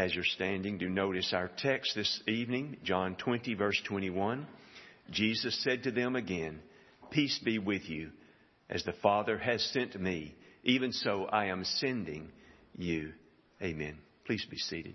As you're standing, do notice our text this evening, John 20, verse 21. Jesus said to them again, Peace be with you. As the Father has sent me, even so I am sending you. Amen. Please be seated.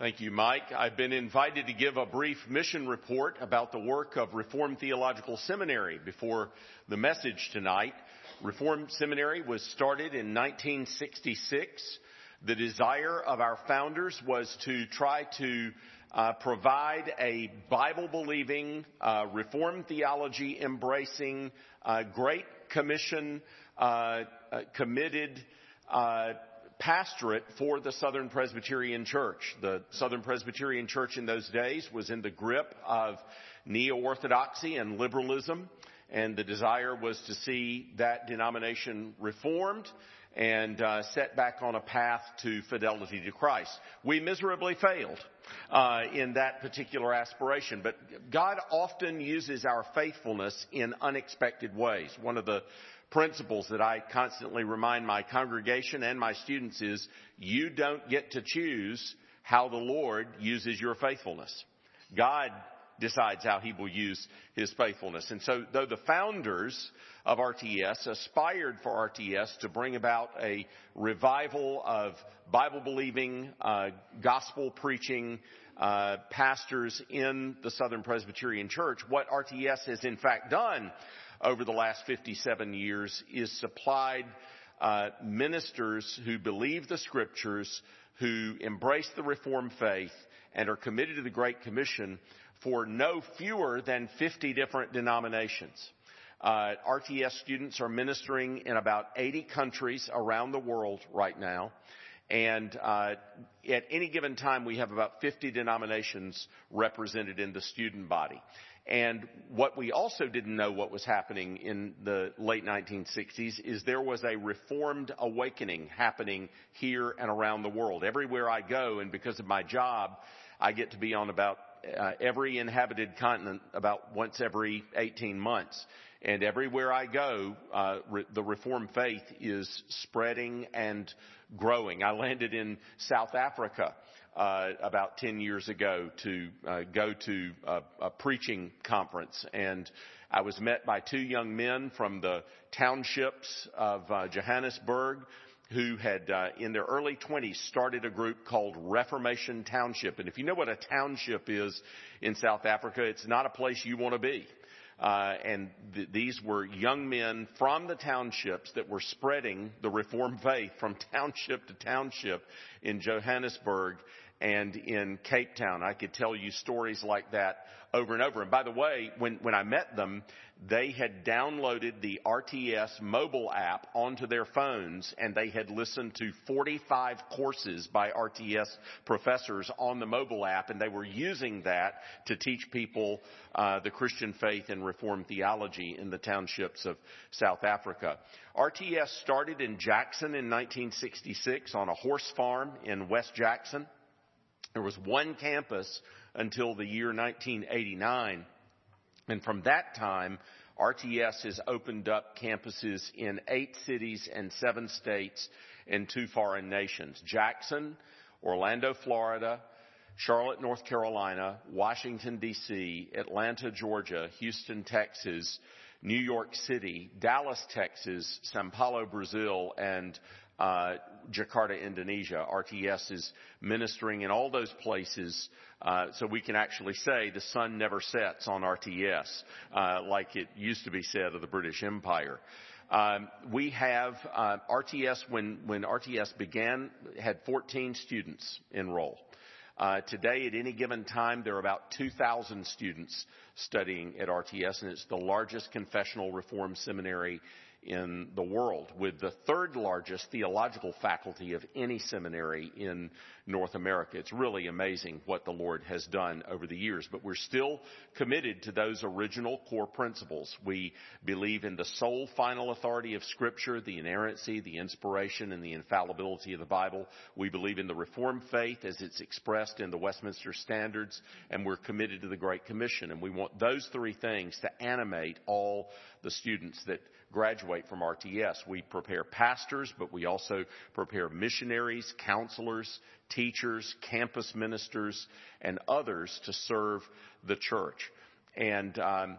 Thank you, Mike. I've been invited to give a brief mission report about the work of Reformed Theological Seminary before the message tonight. Reformed Seminary was started in 1966. The desire of our founders was to try to uh, provide a Bible believing, uh, Reformed theology embracing, uh, Great Commission uh, uh, committed uh, pastorate for the Southern Presbyterian Church. The Southern Presbyterian Church in those days was in the grip of neo-orthodoxy and liberalism and the desire was to see that denomination reformed and uh, set back on a path to fidelity to Christ. We miserably failed uh, in that particular aspiration, but God often uses our faithfulness in unexpected ways. One of the principles that I constantly remind my congregation and my students is you don't get to choose how the Lord uses your faithfulness. God decides how he will use his faithfulness. And so, though the founders of RTS aspired for RTS to bring about a revival of Bible believing, uh, gospel preaching uh, pastors in the Southern Presbyterian Church, what RTS has in fact done over the last 57 years is supplied uh, ministers who believe the scriptures, who embrace the Reformed faith, and are committed to the Great Commission for no fewer than 50 different denominations. Uh, RTS students are ministering in about 80 countries around the world right now. And uh, at any given time, we have about 50 denominations represented in the student body. And what we also didn't know what was happening in the late 1960s is there was a reformed awakening happening here and around the world. Everywhere I go, and because of my job, I get to be on about uh, every inhabited continent about once every 18 months. And everywhere I go, uh, re- the Reformed faith is spreading and growing. I landed in South Africa uh, about 10 years ago to uh, go to a, a preaching conference, and I was met by two young men from the townships of uh, Johannesburg who had, uh, in their early 20s, started a group called Reformation Township. And if you know what a township is in South Africa, it's not a place you want to be. Uh, and th- these were young men from the townships that were spreading the Reformed faith from township to township in Johannesburg and in Cape Town. I could tell you stories like that over and over. And by the way, when, when I met them, they had downloaded the RTS mobile app onto their phones and they had listened to 45 courses by RTS professors on the mobile app and they were using that to teach people uh, the Christian faith and Reformed theology in the townships of South Africa. RTS started in Jackson in 1966 on a horse farm in West Jackson. There was one campus until the year 1989. And from that time, RTS has opened up campuses in eight cities and seven states and two foreign nations. Jackson, Orlando, Florida, Charlotte, North Carolina, Washington, D.C., Atlanta, Georgia, Houston, Texas, New York City, Dallas, Texas, Sao Paulo, Brazil, and uh, Jakarta, Indonesia. RTS is ministering in all those places, uh, so we can actually say the sun never sets on RTS, uh, like it used to be said of the British Empire. Um, we have uh, RTS when when RTS began had 14 students enroll. Uh, today, at any given time, there are about 2,000 students studying at RTS, and it's the largest confessional reform seminary in the world, with the third largest theological faculty of any seminary in North America. It's really amazing what the Lord has done over the years, but we're still committed to those original core principles. We believe in the sole final authority of Scripture, the inerrancy, the inspiration, and the infallibility of the Bible. We believe in the Reformed faith as it's expressed in the Westminster Standards, and we're committed to the Great Commission. And we want those three things to animate all the students that graduate from RTS. We prepare pastors, but we also prepare missionaries, counselors, teachers, campus ministers, and others to serve the church. And um,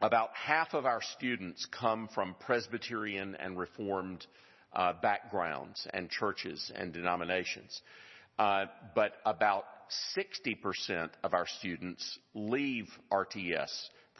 about half of our students come from Presbyterian and Reformed uh, backgrounds and churches and denominations. Uh, but about 60% of our students leave RTS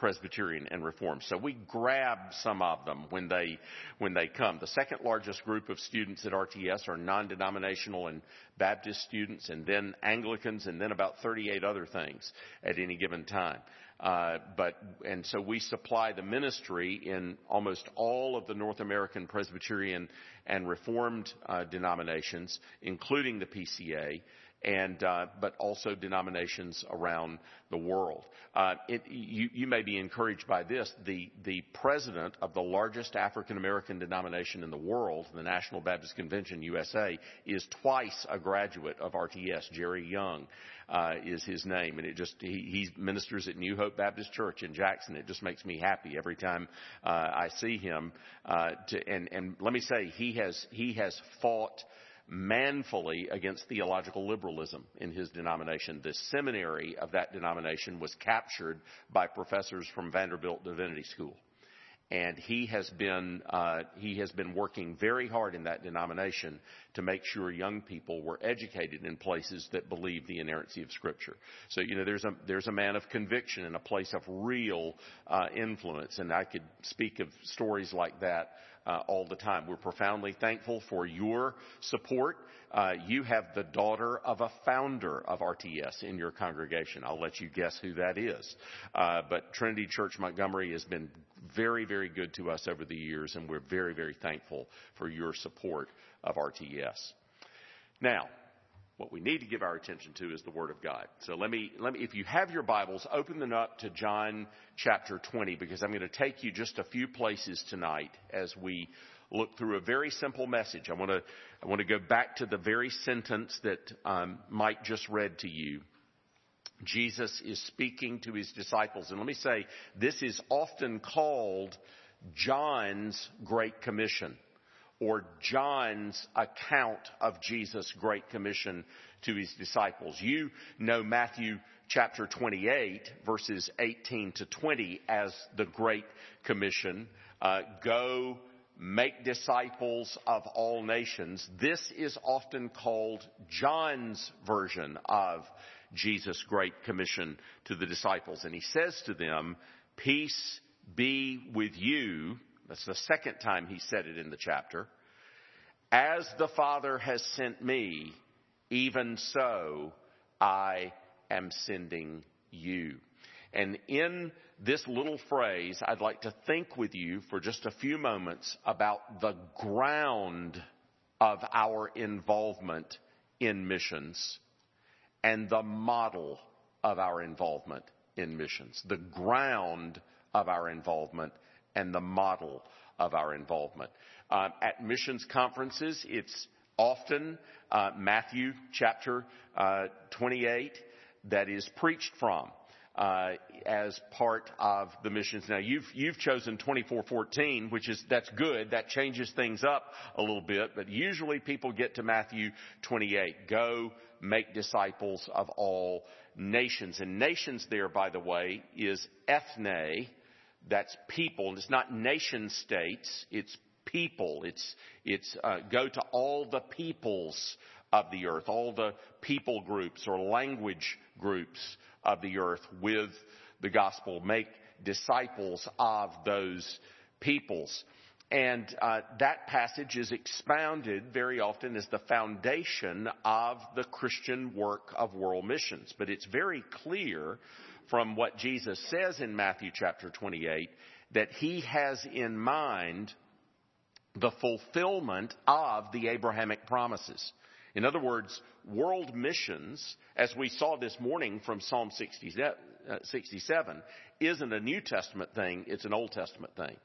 Presbyterian and Reformed. So we grab some of them when they, when they come. The second largest group of students at RTS are non-denominational and Baptist students and then Anglicans and then about 38 other things at any given time. Uh, but and so we supply the ministry in almost all of the North American Presbyterian and Reformed uh, denominations, including the PCA and uh, but also denominations around the world. Uh, it, you, you, may be encouraged by this. The the president of the largest African American denomination in the world, the National Baptist Convention USA, is twice a graduate of RTS. Jerry Young uh, is his name, and it just he, he ministers at New Hope Baptist Church in Jackson. It just makes me happy every time uh, I see him. Uh, to, and and let me say, he has he has fought manfully against theological liberalism in his denomination. The seminary of that denomination was captured by professors from Vanderbilt Divinity School. And he has been uh, he has been working very hard in that denomination to make sure young people were educated in places that believe the inerrancy of Scripture. So you know there's a there's a man of conviction and a place of real uh, influence, and I could speak of stories like that uh, all the time. We're profoundly thankful for your support. Uh, you have the daughter of a founder of RTS in your congregation. I'll let you guess who that is. Uh, but Trinity Church Montgomery has been very, very good to us over the years, and we're very, very thankful for your support of RTS. Now, what we need to give our attention to is the Word of God. So let me, let me, if you have your Bibles, open them up to John chapter 20 because I'm going to take you just a few places tonight as we look through a very simple message. I want to, I want to go back to the very sentence that um, Mike just read to you. Jesus is speaking to his disciples. And let me say, this is often called John's Great Commission or John's account of Jesus' Great Commission to his disciples. You know Matthew chapter 28 verses 18 to 20 as the Great Commission. Uh, go make disciples of all nations. This is often called John's version of Jesus' Great Commission to the disciples. And he says to them, peace be with you that's the second time he said it in the chapter. As the Father has sent me, even so I am sending you. And in this little phrase, I'd like to think with you for just a few moments about the ground of our involvement in missions and the model of our involvement in missions. The ground of our involvement and the model of our involvement. Uh, at missions conferences, it's often uh, Matthew chapter uh, 28 that is preached from. Uh, as part of the missions. Now you've you've chosen 24:14, which is that's good. That changes things up a little bit, but usually people get to Matthew 28. Go make disciples of all nations. And nations there, by the way, is ethne, that's people. And it's not nation states, it's people. It's, it's uh, go to all the peoples of the earth, all the people groups or language groups of the earth with the gospel. Make disciples of those peoples. And uh, that passage is expounded very often as the foundation of the Christian work of world missions. But it's very clear from what Jesus says in Matthew chapter 28 that he has in mind the fulfillment of the Abrahamic promises. In other words, world missions, as we saw this morning from Psalm uh, 67, isn't a New Testament thing, it's an Old Testament thing.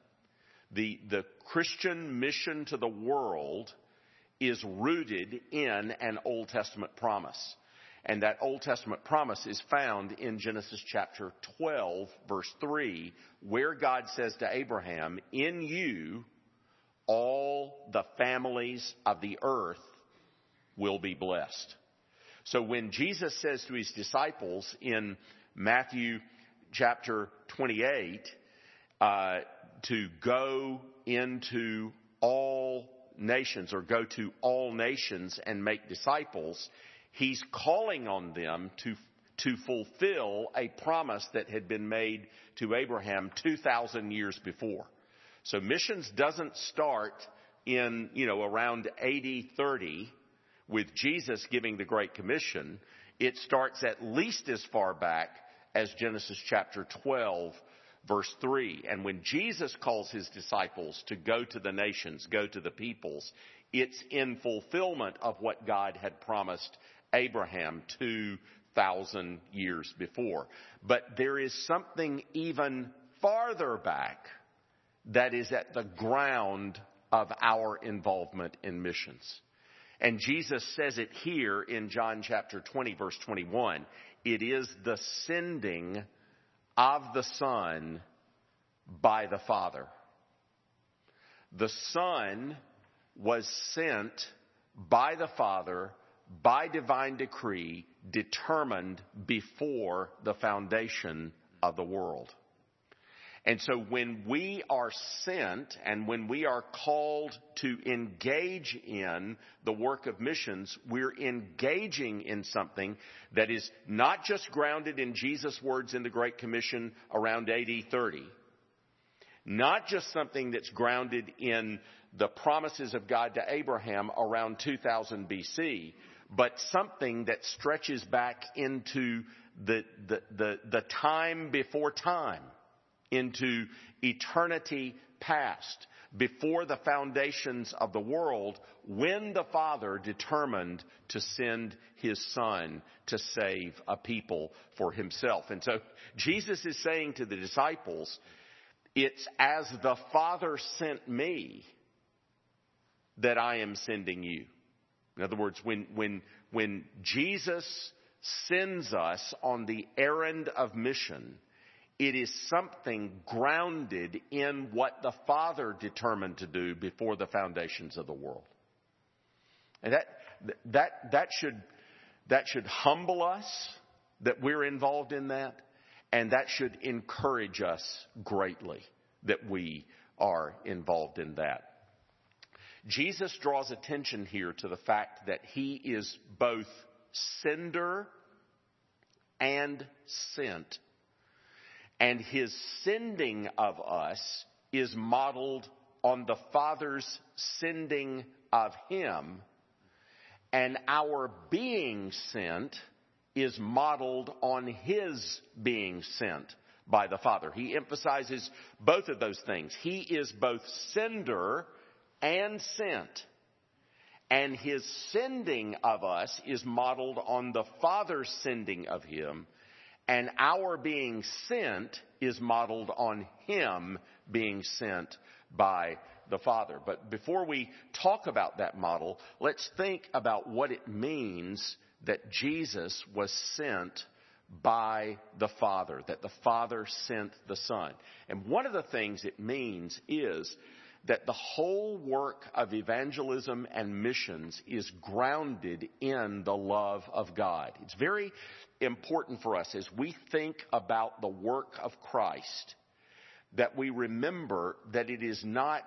The, the Christian mission to the world is rooted in an Old Testament promise. And that Old Testament promise is found in Genesis chapter 12, verse 3, where God says to Abraham, In you all the families of the earth will be blessed. So when Jesus says to his disciples in Matthew chapter 28, uh, to go into all nations or go to all nations and make disciples, he's calling on them to to fulfill a promise that had been made to Abraham 2,000 years before. So missions doesn't start in, you know, around AD 30 with Jesus giving the Great Commission. It starts at least as far back as Genesis chapter 12 verse 3. And when Jesus calls his disciples to go to the nations, go to the peoples, it's in fulfillment of what God had promised Abraham 2,000 years before. But there is something even farther back that is at the ground of our involvement in missions. And Jesus says it here in John chapter 20 verse 21. It is the sending of the Son by the Father. The Son was sent by the Father by divine decree determined before the foundation of the world. And so when we are sent and when we are called to engage in the work of missions, we're engaging in something that is not just grounded in Jesus' words in the Great Commission around AD 30, not just something that's grounded in the promises of God to Abraham around 2000 BC, but something that stretches back into the, the, the, the time before time into eternity past, before the foundations of the world, when the Father determined to send His Son to save a people for Himself. And so Jesus is saying to the disciples, it's as the Father sent me that I am sending you. In other words, when, when, when Jesus sends us on the errand of mission, it is something grounded in what the Father determined to do before the foundations of the world. And that, that, that should, that should humble us that we're involved in that, and that should encourage us greatly that we are involved in that. Jesus draws attention here to the fact that he is both sender and sent and his sending of us is modeled on the Father's sending of him. And our being sent is modeled on his being sent by the Father. He emphasizes both of those things. He is both sender and sent. And his sending of us is modeled on the Father's sending of him and our being sent is modeled on Him being sent by the Father. But before we talk about that model, let's think about what it means that Jesus was sent by the Father, that the Father sent the Son. And one of the things it means is that the whole work of evangelism and missions is grounded in the love of God. It's very important for us as we think about the work of Christ that we remember that it is not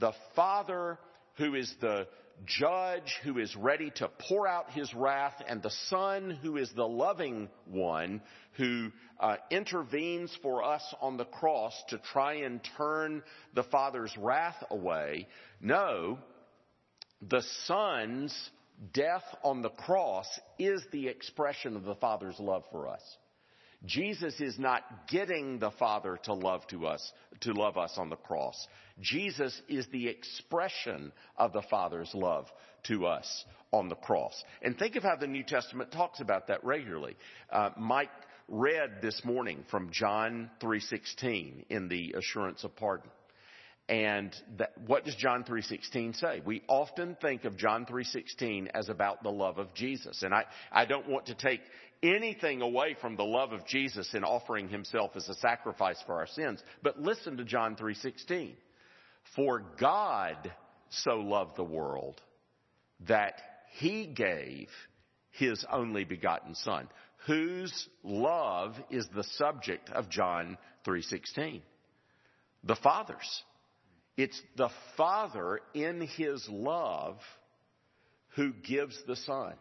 the Father who is the judge who is ready to pour out his wrath and the Son who is the loving one who uh, intervenes for us on the cross to try and turn the Father's wrath away. No, the Son's death on the cross is the expression of the Father's love for us. Jesus is not getting the Father to love to us, to love us on the cross. Jesus is the expression of the Father's love to us on the cross. And think of how the New Testament talks about that regularly. Uh, Mike read this morning from John 3:16 in the assurance of pardon. And that, what does John 3:16 say? We often think of John 3:16 as about the love of Jesus. And I, I don't want to take anything away from the love of Jesus in offering himself as a sacrifice for our sins, but listen to John 3:16. For God so loved the world that he gave his only begotten son, whose love is the subject of John 3:16. The Father's. It's the Father in his love who gives the Son.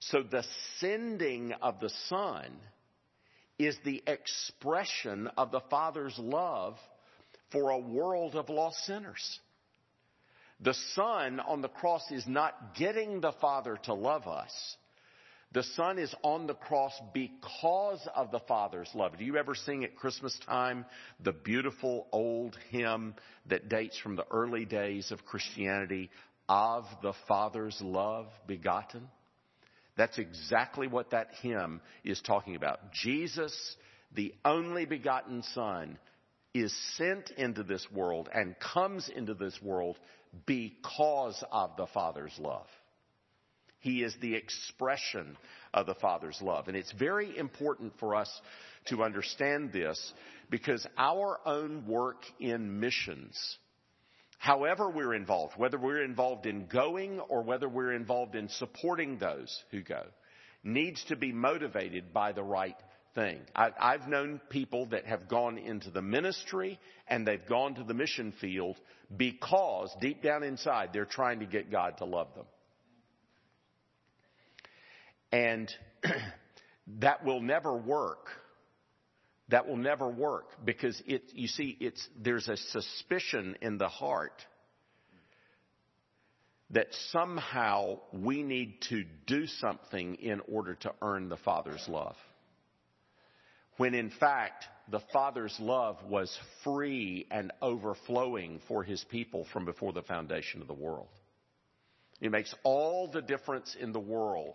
So the sending of the Son is the expression of the Father's love for a world of lost sinners. The Son on the cross is not getting the Father to love us. The Son is on the cross because of the Father's love. Do you ever sing at Christmas time the beautiful old hymn that dates from the early days of Christianity, of the Father's love begotten? That's exactly what that hymn is talking about. Jesus, the only begotten Son, is sent into this world and comes into this world because of the Father's love. He is the expression of the Father's love. And it's very important for us to understand this because our own work in missions however we're involved, whether we're involved in going or whether we're involved in supporting those who go, needs to be motivated by the right thing. I, have known people that have gone into the ministry and they've gone to the mission field because deep down inside they're trying to get God to love them. And that will never work that will never work because it, you see, it's, there's a suspicion in the heart that somehow we need to do something in order to earn the Father's love. When in fact, the Father's love was free and overflowing for His people from before the foundation of the world. It makes all the difference in the world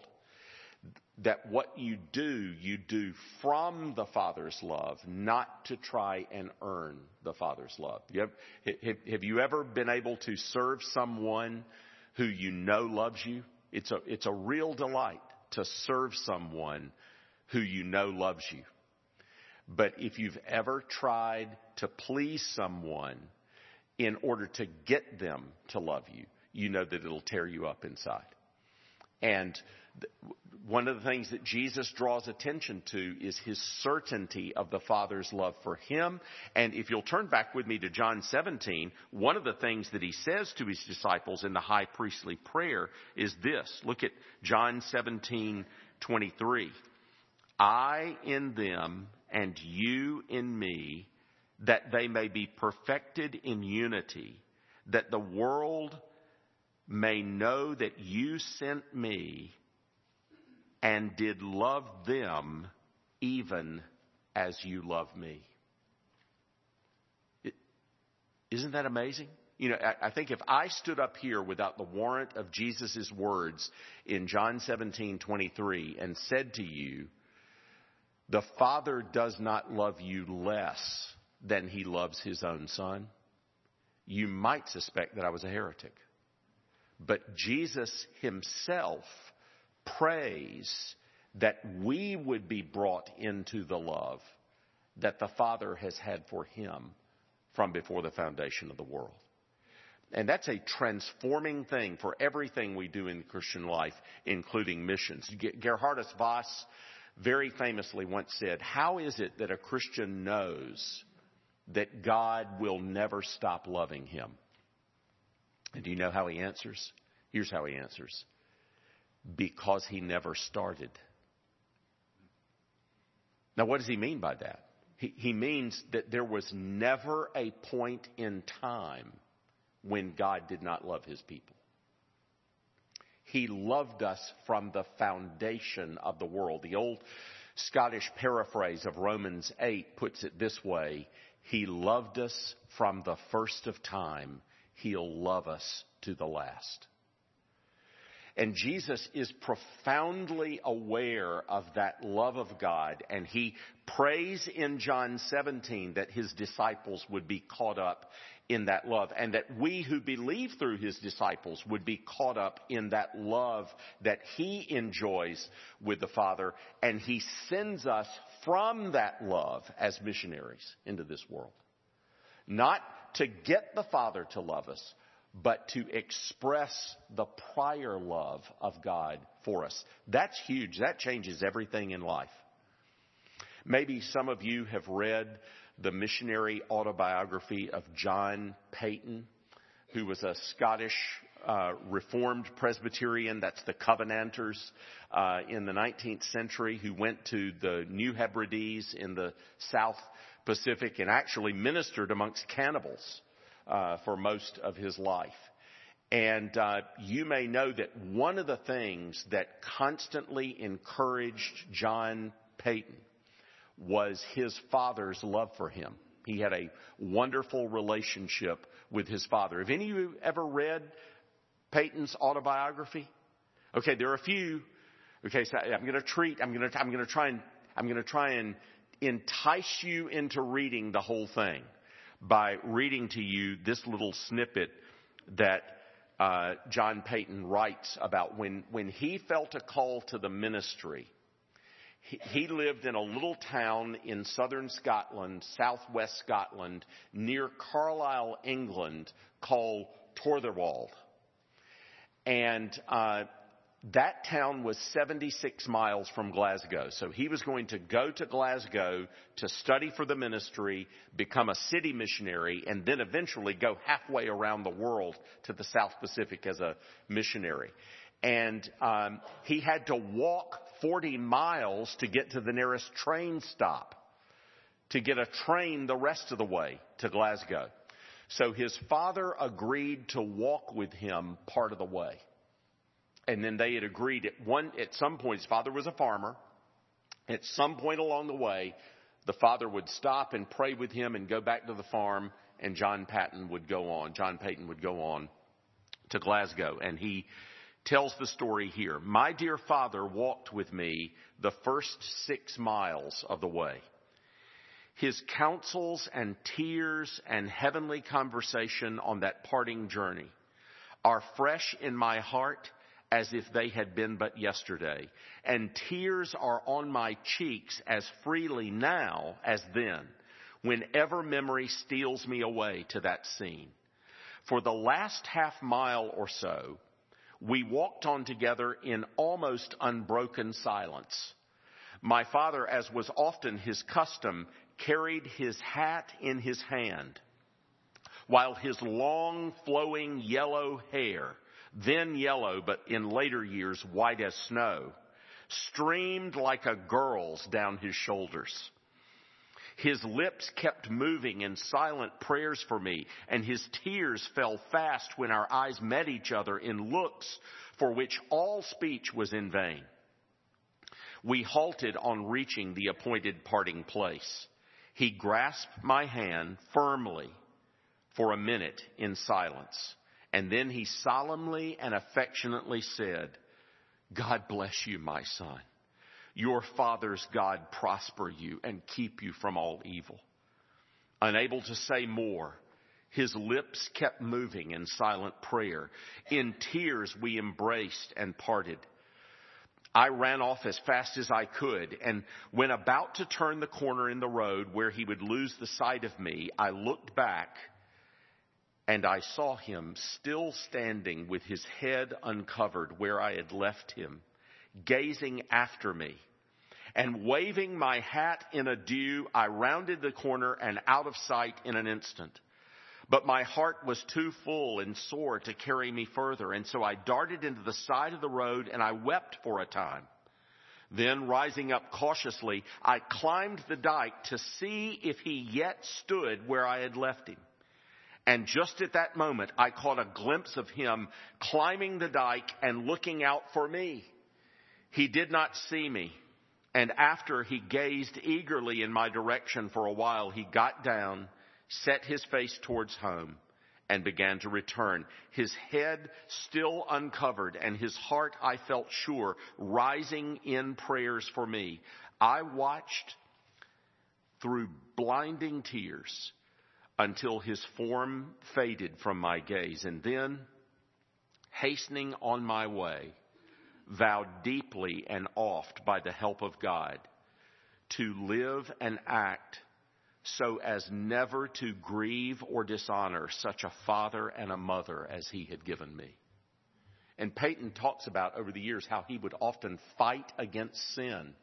that what you do, you do from the Father's love, not to try and earn the Father's love. You have, have, have, you ever been able to serve someone who you know loves you? It's a, it's a real delight to serve someone who you know loves you. But if you've ever tried to please someone in order to get them to love you, you know that it'll tear you up inside. And one of the things that Jesus draws attention to is his certainty of the Father's love for him. And if you'll turn back with me to John 17, one of the things that he says to his disciples in the high priestly prayer is this. Look at John 17, 23. I in them and you in me, that they may be perfected in unity, that the world may know that you sent me and did love them even as you love me. is not that amazing? You know, I, I think if I stood up here without the warrant of Jesus' words in John 17, 23 and said to you, the Father does not love you less than he loves his own son, you might suspect that I was a heretic. But Jesus himself prays that we would be brought into the love that the Father has had for him from before the foundation of the world. And that's a transforming thing for everything we do in Christian life, including missions. Geerhardus Vos very famously once said, How is it that a Christian knows that God will never stop loving him? And do you know how he answers? Here's how he answers because he never started. Now, what does he mean by that? He, he means that there was never a point in time when God did not love his people. He loved us from the foundation of the world. The old Scottish paraphrase of Romans 8 puts it this way He loved us from the first of time, He'll love us to the last. And Jesus is profoundly aware of that love of God, and he prays in John 17 that his disciples would be caught up in that love, and that we who believe through his disciples would be caught up in that love that he enjoys with the Father, and he sends us from that love as missionaries into this world. Not to get the Father to love us, but to express the prior love of God for us. That's huge. That changes everything in life. Maybe some of you have read the missionary autobiography of John Paton, who was a Scottish uh, Reformed Presbyterian, that's the Covenanters uh, in the 19th century, who went to the New Hebrides in the South Pacific and actually ministered amongst cannibals uh, for most of his life. And uh, you may know that one of the things that constantly encouraged John Paton was his father's love for him. He had a wonderful relationship with his father. Have any of you ever read Paton's autobiography? Okay, there are a few. Okay, so I'm going to treat. I'm going to. I'm going to try and. I'm going to try and entice you into reading the whole thing by reading to you this little snippet that uh, John Paton writes about when when he felt a call to the ministry. He, he lived in a little town in southern Scotland, southwest Scotland, near Carlisle, England, called Torthorwald. And uh, that town was 76 miles from Glasgow. So he was going to go to Glasgow to study for the ministry, become a city missionary, and then eventually go halfway around the world to the South Pacific as a missionary. And um, he had to walk 40 miles to get to the nearest train stop to get a train the rest of the way to Glasgow. So his father agreed to walk with him part of the way and then they had agreed at one at some point his father was a farmer. At some point along the way the father would stop and pray with him and go back to the farm and John Patton would go on John Paton would go on to Glasgow. And he tells the story here. My dear father walked with me the first 6 miles of the way. His counsels and tears and heavenly conversation on that parting journey are fresh in my heart as if they had been but yesterday, and tears are on my cheeks as freely now as then, whenever memory steals me away to that scene. For the last half mile or so, we walked on together in almost unbroken silence. My father, as was often his custom, carried his hat in his hand, while his long flowing yellow hair then yellow, but in later years white as snow, streamed like a girl's down his shoulders. His lips kept moving in silent prayers for me, and his tears fell fast when our eyes met each other in looks for which all speech was in vain. We halted on reaching the appointed parting place. He grasped my hand firmly for a minute in silence. And then he solemnly and affectionately said, God bless you, my son. Your father's God prosper you and keep you from all evil. Unable to say more, his lips kept moving in silent prayer. In tears, we embraced and parted. I ran off as fast as I could, and when about to turn the corner in the road where he would lose the sight of me, I looked back and I saw him still standing with his head uncovered where I had left him, gazing after me. And waving my hat in adieu, I rounded the corner and out of sight in an instant. But my heart was too full and sore to carry me further, and so I darted into the side of the road and I wept for a time. Then, rising up cautiously, I climbed the dike to see if he yet stood where I had left him. And just at that moment, I caught a glimpse of him climbing the dike and looking out for me. He did not see me. And after he gazed eagerly in my direction for a while, he got down, set his face towards home, and began to return. His head still uncovered and his heart, I felt sure, rising in prayers for me. I watched through blinding tears until his form faded from my gaze. And then, hastening on my way, vowed deeply and oft by the help of God to live and act so as never to grieve or dishonor such a father and a mother as he had given me. And Paton talks about over the years how he would often fight against sin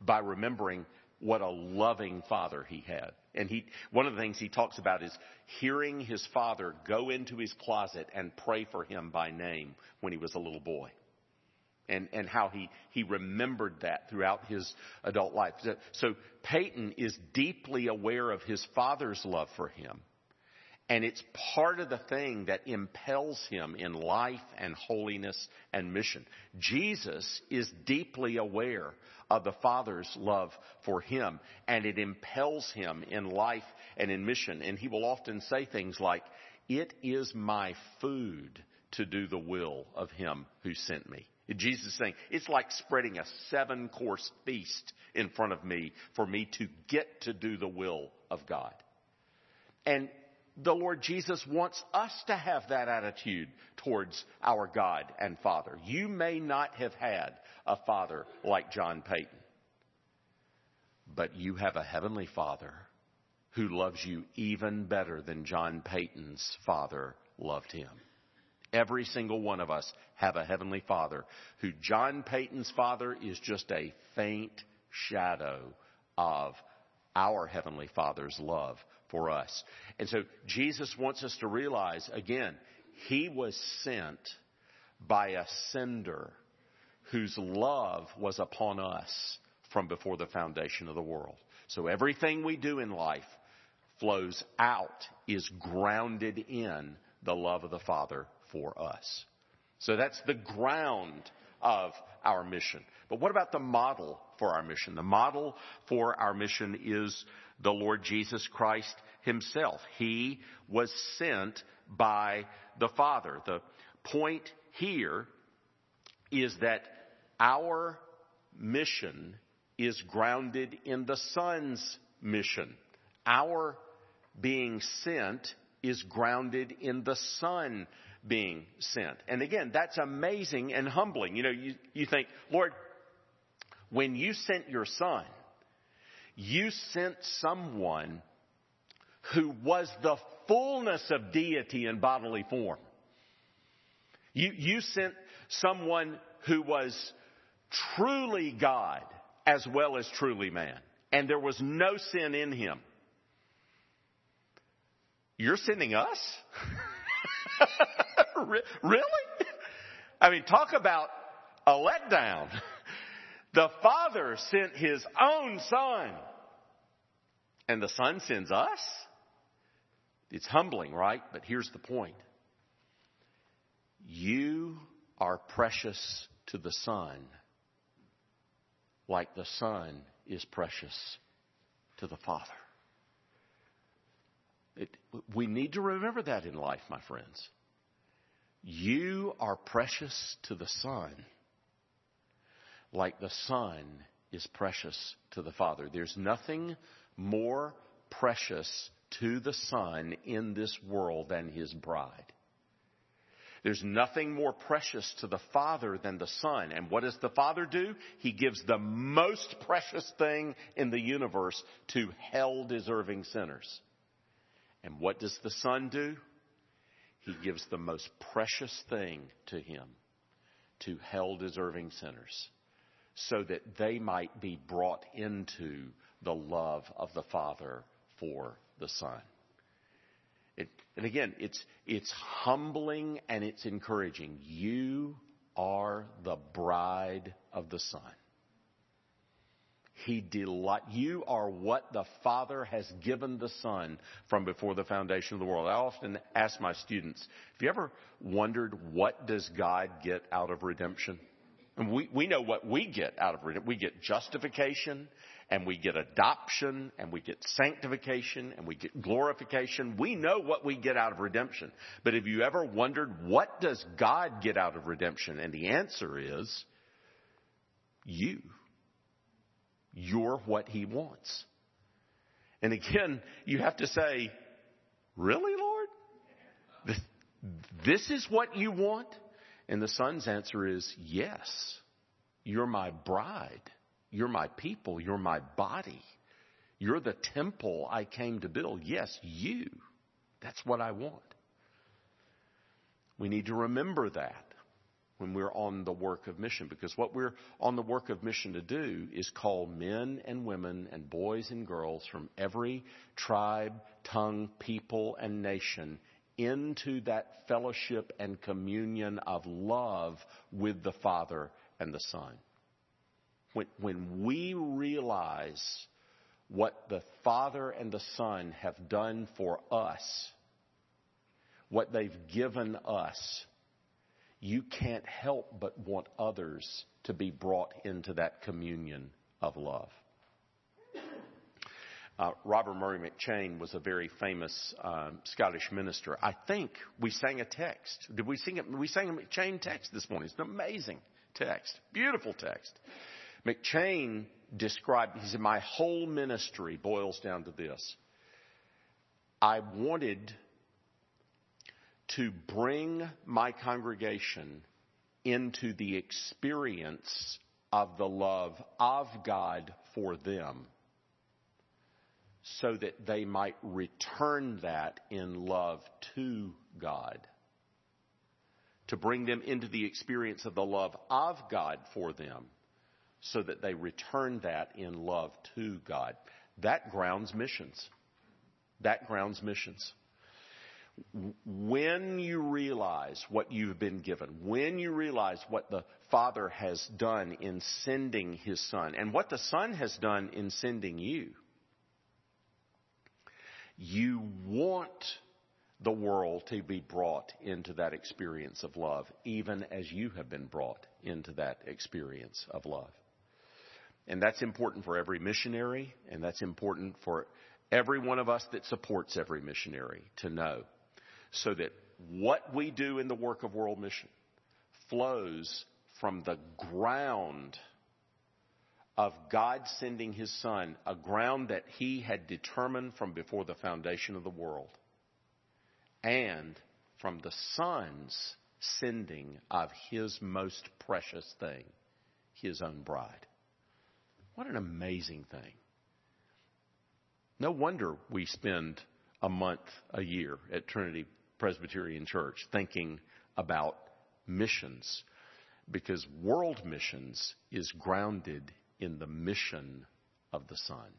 by remembering what a loving father he had. And he, one of the things he talks about is hearing his father go into his closet and pray for him by name when he was a little boy. And, and how he, he remembered that throughout his adult life. So, so Paton is deeply aware of his father's love for him. And it's part of the thing that impels him in life and holiness and mission. Jesus is deeply aware of the Father's love for him, and it impels him in life and in mission. And he will often say things like, It is my food to do the will of him who sent me. Jesus is saying, it's like spreading a seven course feast in front of me for me to get to do the will of God. And the Lord Jesus wants us to have that attitude towards our God and Father. You may not have had a father like John Paton, but you have a heavenly Father who loves you even better than John Paton's father loved him. Every single one of us have a heavenly father who John Paton's father is just a faint shadow of our heavenly father's love for us. And so Jesus wants us to realize again, he was sent by a sender whose love was upon us from before the foundation of the world. So everything we do in life flows out, is grounded in the love of the Father for us. So that's the ground of our mission. But what about the model for our mission? The model for our mission is the Lord Jesus Christ himself. He was sent by the Father. The point here is that our mission is grounded in the Son's mission. Our being sent is grounded in the Son being sent. And again, that's amazing and humbling. You know, you, you think, Lord, when you sent your Son, you sent someone who was the fullness of deity in bodily form. You, you sent someone who was truly God as well as truly man. And there was no sin in him. You're sending us? really? I mean, talk about a letdown. The Father sent His own Son. And the Son sends us? It's humbling, right? But here's the point. You are precious to the Son like the Son is precious to the Father. It, we need to remember that in life, my friends. You are precious to the Son like the Son is precious to the Father. There's nothing more precious to the Son in this world than His bride. There's nothing more precious to the Father than the Son. And what does the Father do? He gives the most precious thing in the universe to hell deserving sinners. And what does the Son do? He gives the most precious thing to Him to hell deserving sinners so that they might be brought into the love of the Father for the Son. It, and again, it's, it's humbling and it's encouraging. You are the bride of the Son. He delight, you are what the Father has given the Son from before the foundation of the world. I often ask my students, have you ever wondered what does God get out of redemption? And we, we know what we get out of redemption. We get justification and we get adoption and we get sanctification and we get glorification. We know what we get out of redemption. But have you ever wondered what does God get out of redemption? And the answer is you. You're what he wants. And again, you have to say, really, Lord? This, this is what you want? And the son's answer is, yes. You're my bride. You're my people. You're my body. You're the temple I came to build. Yes, you. That's what I want. We need to remember that when we're on the work of mission because what we're on the work of mission to do is call men and women and boys and girls from every tribe, tongue, people, and nation into that fellowship and communion of love with the Father and the Son. When, when we realize what the Father and the Son have done for us, what they've given us, you can't help but want others to be brought into that communion of love. Uh, Robert Murray McCheyne was a very famous um, Scottish minister. I think we sang a text. Did we sing it? We sang a McCheyne text this morning. It's an amazing text, beautiful text. McCheyne described. He said, "My whole ministry boils down to this. I wanted to bring my congregation into the experience of the love of God for them." So that they might return that in love to God. To bring them into the experience of the love of God for them so that they return that in love to God. That grounds missions. That grounds missions. When you realize what you've been given, when you realize what the Father has done in sending His Son, and what the Son has done in sending you, you want the world to be brought into that experience of love, even as you have been brought into that experience of love. And that's important for every missionary, and that's important for every one of us that supports every missionary to know. So that what we do in the work of world mission flows from the ground of God sending his son, a ground that he had determined from before the foundation of the world, and from the son's sending of his most precious thing, his own bride. What an amazing thing. No wonder we spend a month a year at Trinity Presbyterian Church thinking about missions because world missions is grounded in the mission of the Son.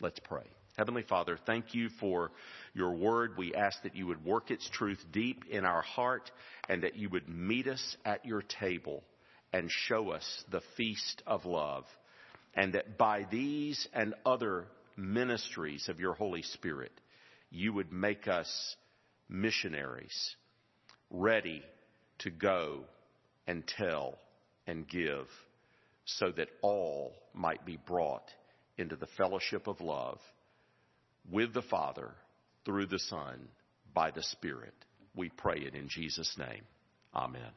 Let's pray. Heavenly Father, thank you for your word. We ask that you would work its truth deep in our heart and that you would meet us at your table and show us the feast of love. And that by these and other ministries of your Holy Spirit, you would make us missionaries ready to go and tell and give so that all might be brought into the fellowship of love with the Father through the Son by the Spirit. We pray it in Jesus' name. Amen.